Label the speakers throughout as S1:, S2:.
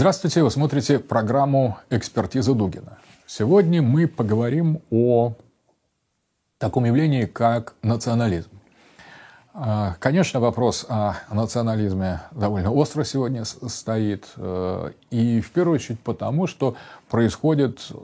S1: Здравствуйте, вы смотрите программу «Экспертиза Дугина». Сегодня мы поговорим о таком явлении, как национализм. А, конечно, вопрос о национализме довольно остро сегодня стоит. Э, и в первую очередь потому, что происходит э,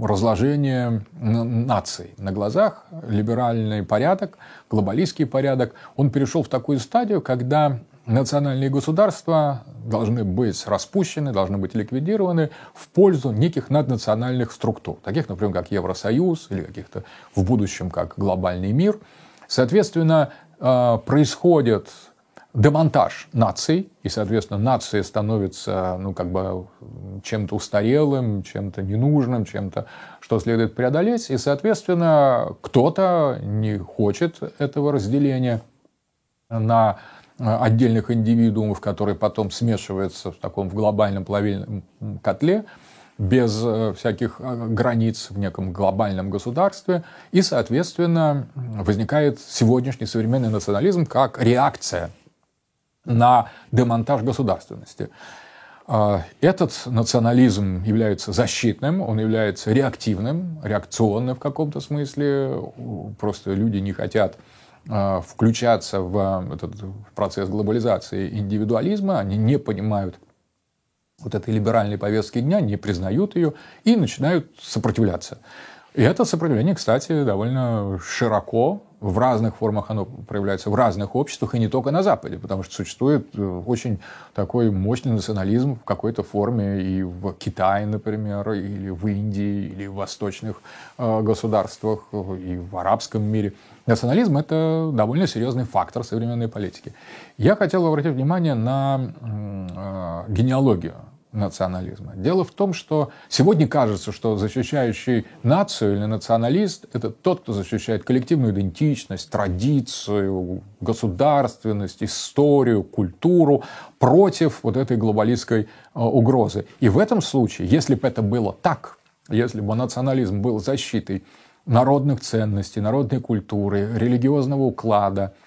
S1: разложение наций на глазах, либеральный порядок, глобалистский порядок, он перешел в такую стадию, когда национальные государства должны быть распущены, должны быть ликвидированы в пользу неких наднациональных структур, таких, например, как Евросоюз или каких-то в будущем как глобальный мир. Соответственно, э, происходит демонтаж наций, и, соответственно, нации становятся, ну, как бы чем-то устарелым, чем-то ненужным, чем-то, что следует преодолеть, и, соответственно, кто-то не хочет этого разделения на отдельных индивидуумов, которые потом смешиваются в таком в глобальном плавильном котле, без э, всяких э, границ в неком глобальном государстве. И, соответственно, возникает сегодняшний современный национализм как реакция на демонтаж государственности. Этот национализм является защитным, он является реактивным, реакционным в каком-то смысле. Просто люди не хотят включаться в этот процесс глобализации индивидуализма, они не понимают вот этой либеральной повестки дня, не признают ее и начинают сопротивляться. И это сопротивление, кстати, довольно широко в разных формах оно проявляется в разных обществах, и не только на Западе, потому что существует э, очень такой мощный национализм в какой-то форме и в Китае, например, или в Индии, или в восточных э, государствах, и в арабском мире. Национализм – это довольно серьезный фактор современной политики. Я хотел обратить внимание на э, генеалогию национализма. Дело в том, что сегодня кажется, что защищающий нацию или националист – это тот, кто защищает коллективную идентичность, традицию, государственность, историю, культуру против вот этой глобалистской э, угрозы. И в этом случае, если бы это было так, если бы национализм был защитой народных ценностей, народной культуры, религиозного уклада –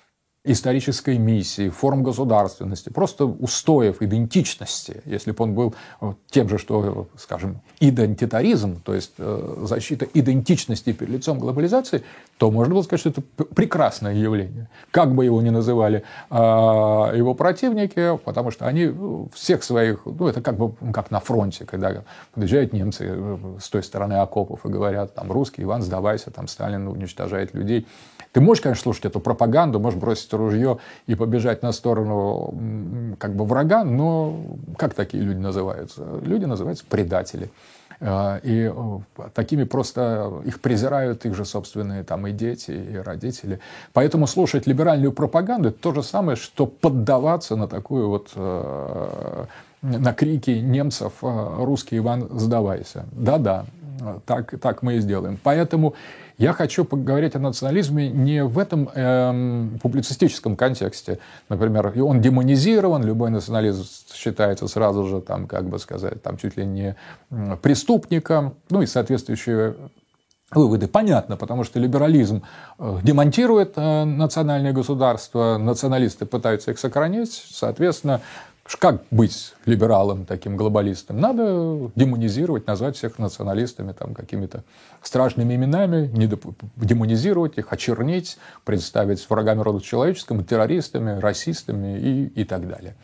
S1: исторической миссии, форм государственности, просто устоев идентичности, если бы он был э, тем же, что, скажем, идентитаризм, то есть э, защита идентичности перед лицом глобализации, то можно было сказать, что это прекрасное явление. Как бы его ни называли а, его противники, потому что они всех своих, ну, это как бы как на фронте, когда подъезжают немцы э, с той стороны окопов и говорят, там, русский, Иван, сдавайся, там, Сталин уничтожает людей. Ты можешь, конечно, слушать эту пропаганду, можешь бросить ружье и побежать на сторону как бы врага, но как такие люди называются? Люди называются предатели. А, и такими просто их презирают их же собственные там и дети, и родители. Поэтому слушать либеральную пропаганду – это то же самое, что поддаваться на такую вот э, на крики немцев э, «Русский Иван, сдавайся». Да-да, так, так мы и сделаем. Поэтому я хочу поговорить о национализме не в этом эм, публицистическом контексте. Например, он демонизирован, любой национализм считается сразу же, там, как бы сказать, там, чуть ли не преступником, ну и соответствующие выводы. Понятно, потому что либерализм э, демонтирует э, национальное государство, националисты пытаются их сохранить, соответственно, как быть либералом, таким глобалистом? Надо демонизировать, назвать всех националистами там, какими-то страшными именами, не демонизировать их, очернить, представить врагами рода человеческого, террористами, расистами и, и так далее.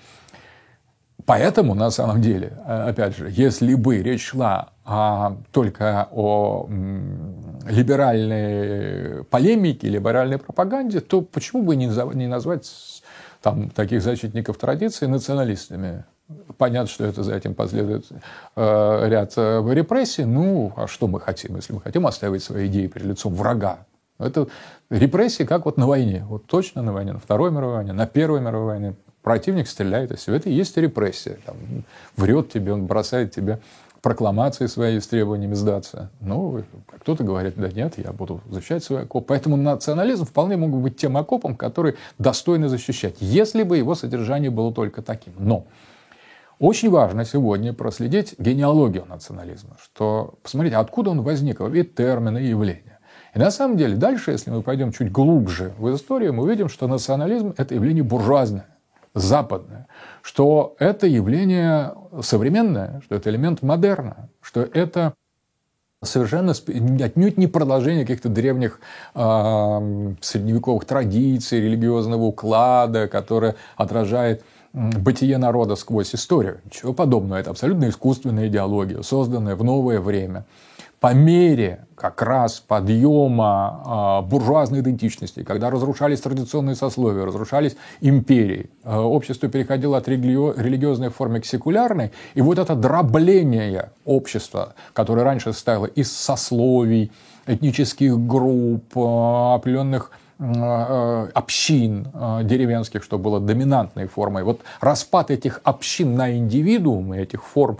S1: Поэтому, на самом деле, э, опять же, если бы речь шла а, только о м, либеральной полемике, либеральной пропаганде, то почему бы не, не назвать там, таких защитников традиции националистами. Понятно, что это за этим последует э, ряд э, репрессий. Ну, а что мы хотим, если мы хотим оставить свои идеи перед лицом врага? Это репрессии, как вот на войне. Вот точно на войне, на Второй мировой войне, на Первой мировой войне. Противник стреляет, и все. Это и есть репрессия. Там, врет тебе, он бросает тебе прокламации свои с требованиями сдаться. Ну, кто-то говорит, да нет, я буду защищать свой окоп. Поэтому национализм вполне мог бы быть тем окопом, который достойно защищать, если бы его содержание было только таким. Но очень важно сегодня проследить генеалогию национализма, что посмотрите, откуда он возник, и термины, и явления. И на самом деле дальше, если мы пойдем чуть глубже в историю, мы увидим, что национализм – это явление буржуазное. Западное, что это явление современное, что это элемент модерна, что это совершенно отнюдь не продолжение каких-то древних э, средневековых традиций, религиозного уклада, которое отражает бытие народа сквозь историю. Ничего подобного. Это абсолютно искусственная идеология, созданная в новое время по мере как раз подъема э, буржуазной идентичности, когда разрушались традиционные сословия, разрушались империи, э, общество переходило от религи- религиозной формы к секулярной, и вот это дробление общества, которое раньше состояло из сословий, этнических групп, э, определенных общин деревенских, что было доминантной формой. Вот распад этих общин на индивидуумы, этих форм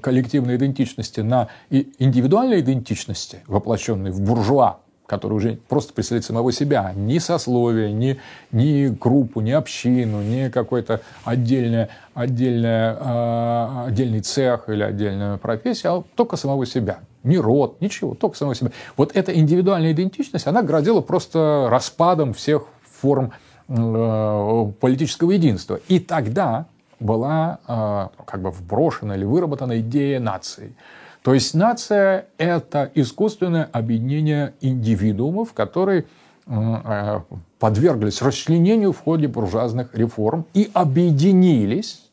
S1: коллективной идентичности на индивидуальной идентичности, воплощенной в буржуа, который уже просто представляет самого себя, ни сословие, ни, ни группу, ни общину, ни какой-то отдельный, отдельный, э, отдельный цех или отдельную профессию, а только самого себя. Ни род, ничего, только самого себя. Вот эта индивидуальная идентичность, она грозила просто распадом всех форм э, политического единства. И тогда была э, как бы вброшена или выработана идея нации. То есть нация – это искусственное объединение индивидуумов, которые э, подверглись расчленению в ходе буржуазных реформ и объединились а,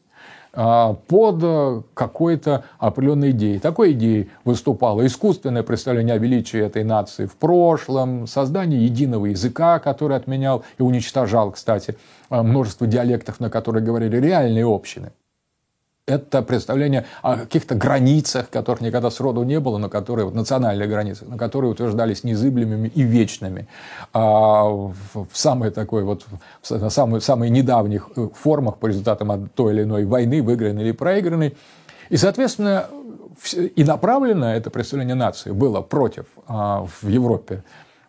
S1: под какой-то определенной идеей. Такой идеей выступало искусственное представление о величии этой нации в прошлом, создание единого языка, который отменял и уничтожал, кстати, множество диалектов, на которые говорили реальные общины это представление о каких-то границах, которых никогда сроду не было, но которые, вот, национальные границы, на которые утверждались незыблемыми и вечными. А в самой такой вот, в самых, самых недавних э, формах по результатам той или иной войны, выигранной или проигранной. И, соответственно, и направлено это представление нации было против а, в Европе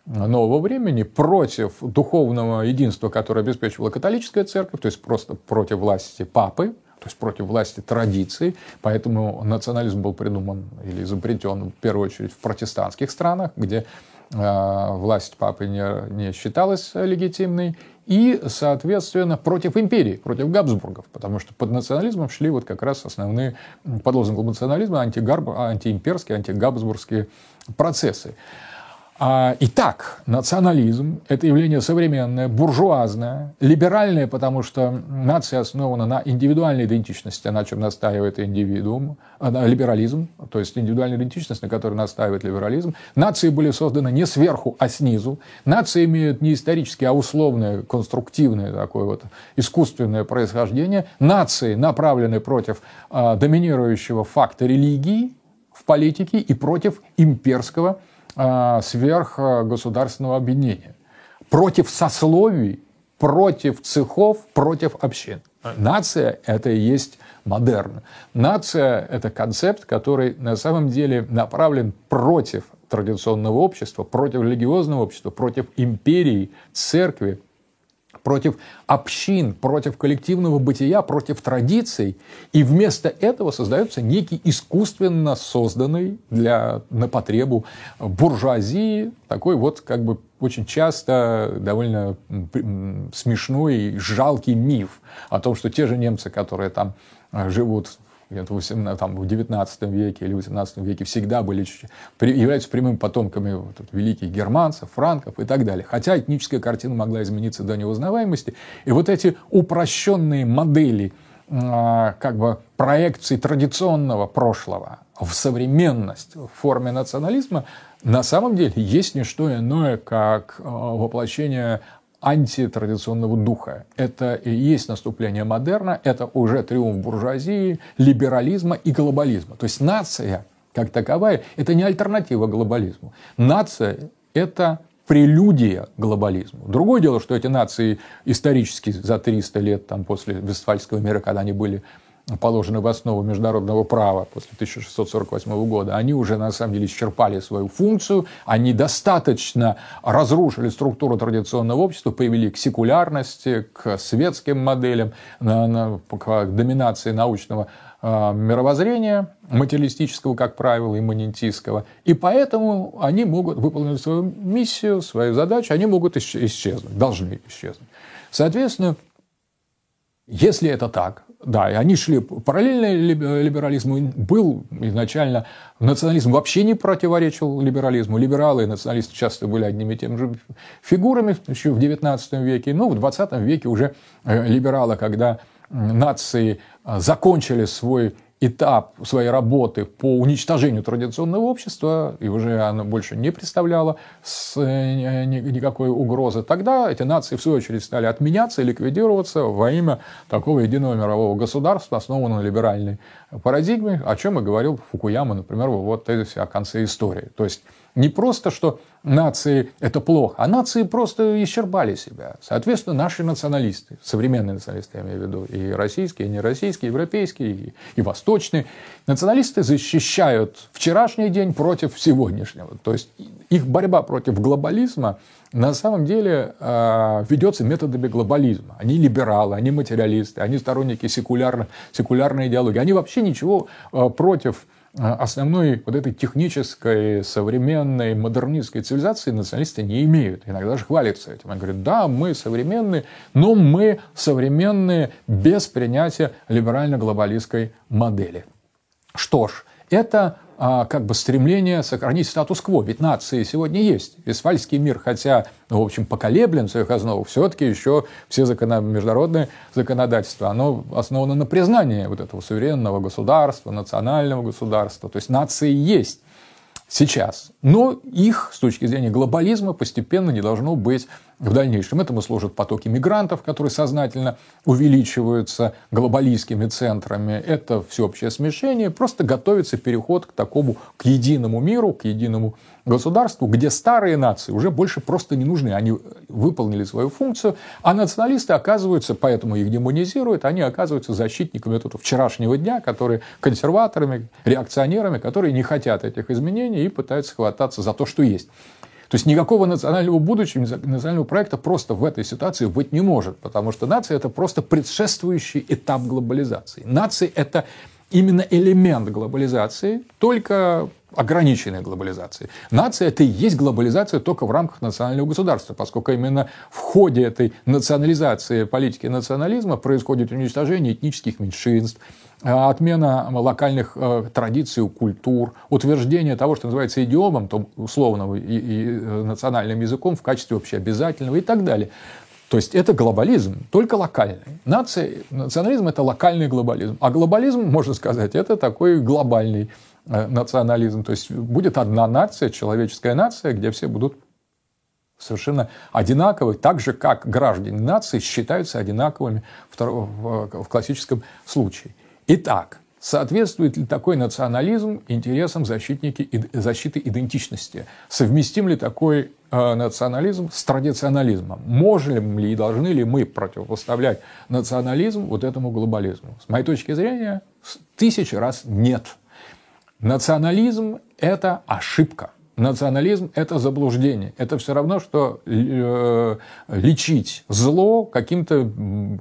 S1: нового времени против духовного единства, которое обеспечивала католическая церковь, то есть просто против власти папы, то есть против власти традиций. Поэтому национализм был придуман или изобретен в первую очередь в протестантских странах, где э, власть папы не, не считалась легитимной, и, соответственно, против империи, против Габсбургов, потому что под национализмом шли вот как раз основные, под лозунгом национализма, антигарб, антиимперские, антигабсбургские процессы. А, итак, национализм – это явление современное, буржуазное, либеральное, потому что нация основана на индивидуальной идентичности, на чем настаивает индивидуум, либерализм, то есть индивидуальная идентичность, на которой настаивает либерализм. Нации были созданы не сверху, а снизу. Нации имеют не историческое, а условное, конструктивное такое вот искусственное происхождение. Нации направлены против а, доминирующего факта религии в политике и против имперского а, сверхгосударственного объединения. Против сословий, против цехов, против общин. Нация – это и есть модерн. Нация – это концепт, который на самом деле направлен против традиционного общества, против религиозного общества, против империи, церкви, против общин, против коллективного бытия, против традиций. И вместо этого создается некий искусственно созданный для, на потребу буржуазии такой вот как бы очень часто довольно смешной, жалкий миф о том, что те же немцы, которые там э, живут где-то в, 18, там, в 19 веке или 18 веке всегда были, являются прямыми потомками вот, великих германцев, франков и так далее. Хотя этническая картина могла измениться до неузнаваемости. И вот эти упрощенные модели а, как бы проекции традиционного прошлого в современность в форме национализма на самом деле есть не что иное, как а, воплощение антитрадиционного духа. Это и есть наступление модерна, это уже триумф буржуазии, либерализма и глобализма. То есть нация, как таковая, это не альтернатива глобализму. Нация – это прелюдия глобализму. Другое дело, что эти нации исторически за 300 лет там, после Вестфальского мира, когда они были положены в основу международного права после 1648 года, они уже на самом деле исчерпали свою функцию, они достаточно разрушили структуру традиционного общества, привели к секулярности, к светским моделям, к доминации научного а, мировоззрения, материалистического, как правило, имманентистского. И поэтому они могут выполнить свою миссию, свою задачу, они могут исчезнуть, должны исчезнуть. Соответственно, Если это так, да, и они шли параллельно либерализму. Был изначально национализм вообще не противоречил либерализму. Либералы и националисты часто были одними и теми же фигурами еще в XIX веке. Но в XX веке уже э, либералы, когда нации э, закончили свой этап своей работы по уничтожению традиционного общества, и уже оно больше не представляло э, никакой угрозы, тогда эти нации, в свою очередь, стали отменяться и ликвидироваться во имя такого единого мирового государства, основанного на либеральной парадигме, о чем и говорил Фукуяма, например, вот тезисе о конце истории. То есть не просто, что нации – это плохо, а нации просто исчерпали себя. Соответственно, наши националисты, современные националисты, я имею в виду, и российские, и нероссийские, и европейские, и, и восточные, националисты защищают вчерашний день против сегодняшнего. То есть их борьба против глобализма на самом деле э, ведется методами глобализма. Они либералы, они материалисты, они сторонники секулярно, секулярной идеологии. Они вообще ничего э, против а основной вот этой технической, современной, модернистской цивилизации националисты не имеют. Иногда же хвалятся этим. Они говорят, да, мы современные, но мы современные без принятия либерально-глобалистской модели. Что ж, это а, как бы стремление сохранить статус-кво. Ведь нации сегодня есть. Вестфальский мир, хотя, ну, в общем, поколеблен в своих основах, все-таки еще все закона... международные законодательства, оно основано на признании вот этого суверенного государства, национального государства. То есть нации есть сейчас. Но их, с точки зрения глобализма, постепенно не должно быть в дальнейшем. Этому служат потоки мигрантов, которые сознательно увеличиваются глобалистскими центрами. Это всеобщее смешение. Просто готовится переход к такому, к единому миру, к единому государству, где старые нации уже больше просто не нужны. Они выполнили свою функцию, а националисты оказываются, поэтому их демонизируют, они оказываются защитниками этого вчерашнего дня, которые консерваторами, реакционерами, которые не хотят этих изменений и пытаются хвататься за то, что есть. То есть никакого национального будущего, национального проекта просто в этой ситуации быть не может, потому что нация – это просто предшествующий этап глобализации. Нация – это именно элемент глобализации, только ограниченной глобализации. Нация – это и есть глобализация только в рамках национального государства, поскольку именно в ходе этой национализации политики национализма происходит уничтожение этнических меньшинств, э, отмена локальных э, традиций, культур, утверждение того, что называется идиомом, то условного и, и э, национальным языком в качестве общеобязательного и так далее. То есть это глобализм, только локальный. Нация, национализм – это локальный глобализм. А глобализм, можно сказать, это такой глобальный национализм. То есть будет одна нация, человеческая нация, где все будут совершенно одинаковы, так же, как граждане нации считаются одинаковыми в, в классическом случае. Итак, Соответствует ли такой национализм интересам защитники, защиты идентичности? Совместим ли такой э, национализм с традиционализмом? Можем ли и должны ли мы противопоставлять национализм вот этому глобализму? С моей точки зрения, тысячи раз нет. Национализм – это ошибка. Национализм – это заблуждение. Это все равно, что э, лечить зло каким-то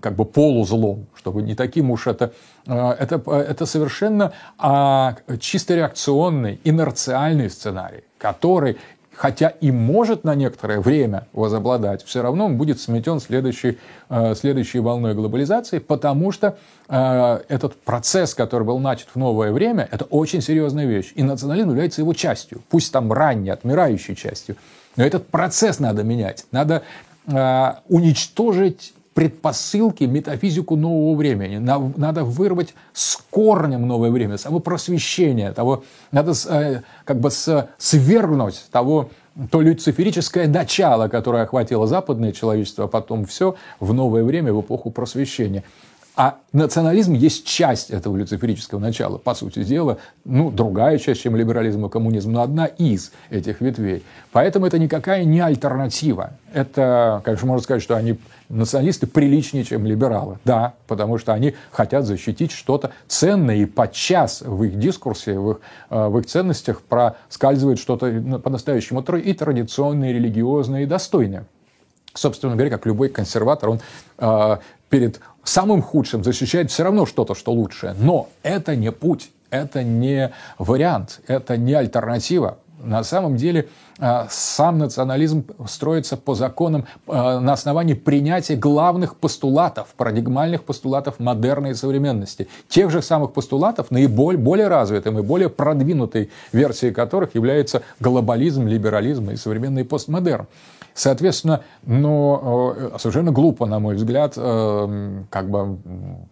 S1: как бы полузлом, чтобы не таким уж это… Э, это, это совершенно а, чисто реакционный, инерциальный сценарий, который хотя и может на некоторое время возобладать, все равно он будет сметен следующей, э, следующей волной глобализации, потому что э, этот процесс, который был начат в новое время, это очень серьезная вещь. И национализм является его частью, пусть там ранней, отмирающей частью. Но этот процесс надо менять. Надо э, уничтожить предпосылки, метафизику нового времени. Надо вырвать с корнем новое время, само просвещение, того, надо э, как бы свергнуть того, то люциферическое начало, которое охватило западное человечество, а потом все в новое время, в эпоху просвещения. А национализм есть часть этого люциферического начала, по сути дела, ну, другая часть, чем либерализм и коммунизм, но одна из этих ветвей. Поэтому это никакая не альтернатива. Это, конечно, можно сказать, что они, националисты, приличнее, чем либералы. Да, потому что они хотят защитить что-то ценное, и подчас в их дискурсе, в их, э, в их ценностях проскальзывает что-то по-настоящему и традиционное, и религиозное, и достойное. Собственно говоря, как любой консерватор, он э, перед самым худшим защищает все равно что-то, что лучшее. Но это не путь, это не вариант, это не альтернатива. На самом деле э, сам национализм строится по законам э, на основании принятия главных постулатов, парадигмальных постулатов модерной современности. Тех же самых постулатов, наиболее более развитым и более продвинутой версией которых является глобализм, либерализм и современный постмодерн. Соответственно, но э, совершенно глупо, на мой взгляд, э, как бы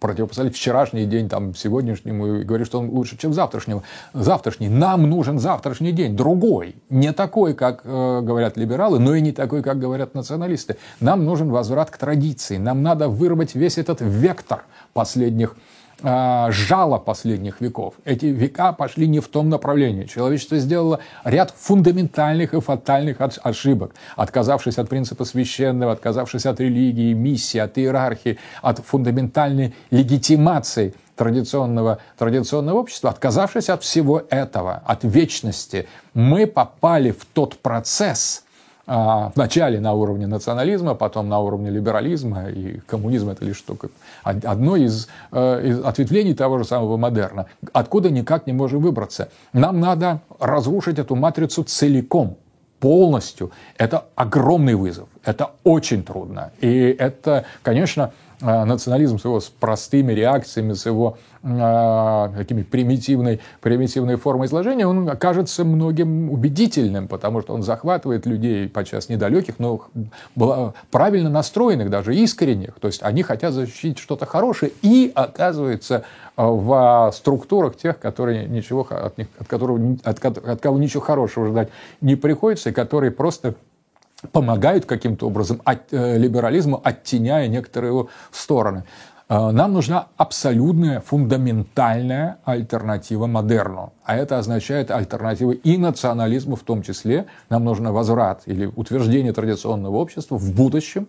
S1: противопоставить вчерашний день там, сегодняшнему и говорить, что он лучше, чем завтрашнего. Завтрашний. Нам нужен завтрашний день, другой. Не такой, как э, говорят либералы, но и не такой, как говорят националисты. Нам нужен возврат к традиции. Нам надо вырвать весь этот вектор последних жало последних веков. Эти века пошли не в том направлении. Человечество сделало ряд фундаментальных и фатальных ошибок, отказавшись от принципа священного, отказавшись от религии, миссии, от иерархии, от фундаментальной легитимации традиционного, традиционного общества, отказавшись от всего этого, от вечности, мы попали в тот процесс – а, вначале на уровне национализма, потом на уровне либерализма, и коммунизм это лишь только одно из, э, из ответвлений того же самого модерна, откуда никак не можем выбраться. Нам надо разрушить эту матрицу целиком, полностью. Это огромный вызов, это очень трудно. И это, конечно, а, национализм с его с простыми реакциями, с его э, такими примитивной, примитивной формой изложения, он кажется многим убедительным, потому что он захватывает людей, подчас недалеких, но правильно настроенных, даже искренних. То есть они хотят защитить что-то хорошее и оказывается в структурах тех, которые ничего, от, них, от, которого, от, от кого ничего хорошего ждать не приходится, и которые просто помогают каким-то образом от, э, либерализму, оттеняя некоторые его стороны. Э, нам нужна абсолютная, фундаментальная альтернатива модерну. А это означает альтернатива и национализму в том числе. Нам нужен возврат или утверждение традиционного общества в будущем.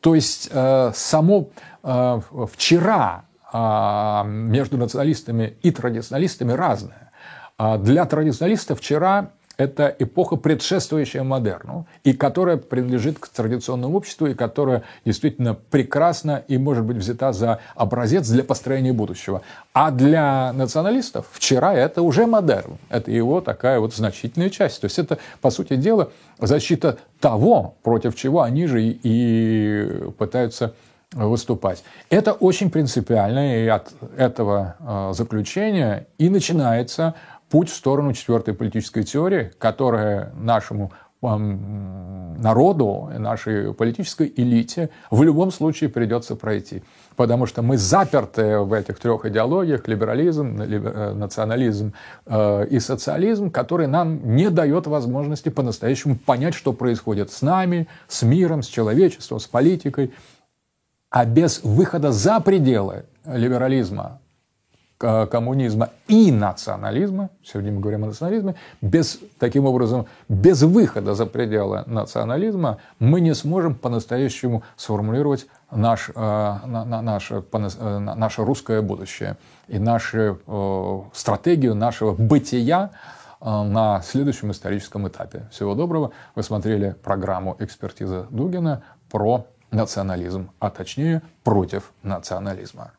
S1: То есть э, само э, вчера э, между националистами и традиционалистами разное. А для традиционалистов вчера это эпоха, предшествующая модерну, и которая принадлежит к традиционному обществу, и которая действительно прекрасна и может быть взята за образец для построения будущего. А для националистов вчера это уже модерн. Это его такая вот значительная часть. То есть это, по сути дела, защита того, против чего они же и пытаются выступать. Это очень принципиально, и от этого э, заключения и начинается путь в сторону четвертой политической теории, которая нашему народу, нашей политической элите в любом случае придется пройти. Потому что мы заперты в этих трех идеологиях, либерализм, э, национализм э, и социализм, который нам не дает возможности по-настоящему понять, что происходит с нами, с миром, с человечеством, с политикой. А без выхода за пределы либерализма, коммунизма и национализма, сегодня мы говорим о национализме, без, таким образом, без выхода за пределы национализма мы не сможем по-настоящему сформулировать наш, э, наше, э, наше русское будущее и нашу э, стратегию нашего бытия на следующем историческом этапе. Всего доброго. Вы смотрели программу «Экспертиза Дугина» про национализм, а точнее против национализма.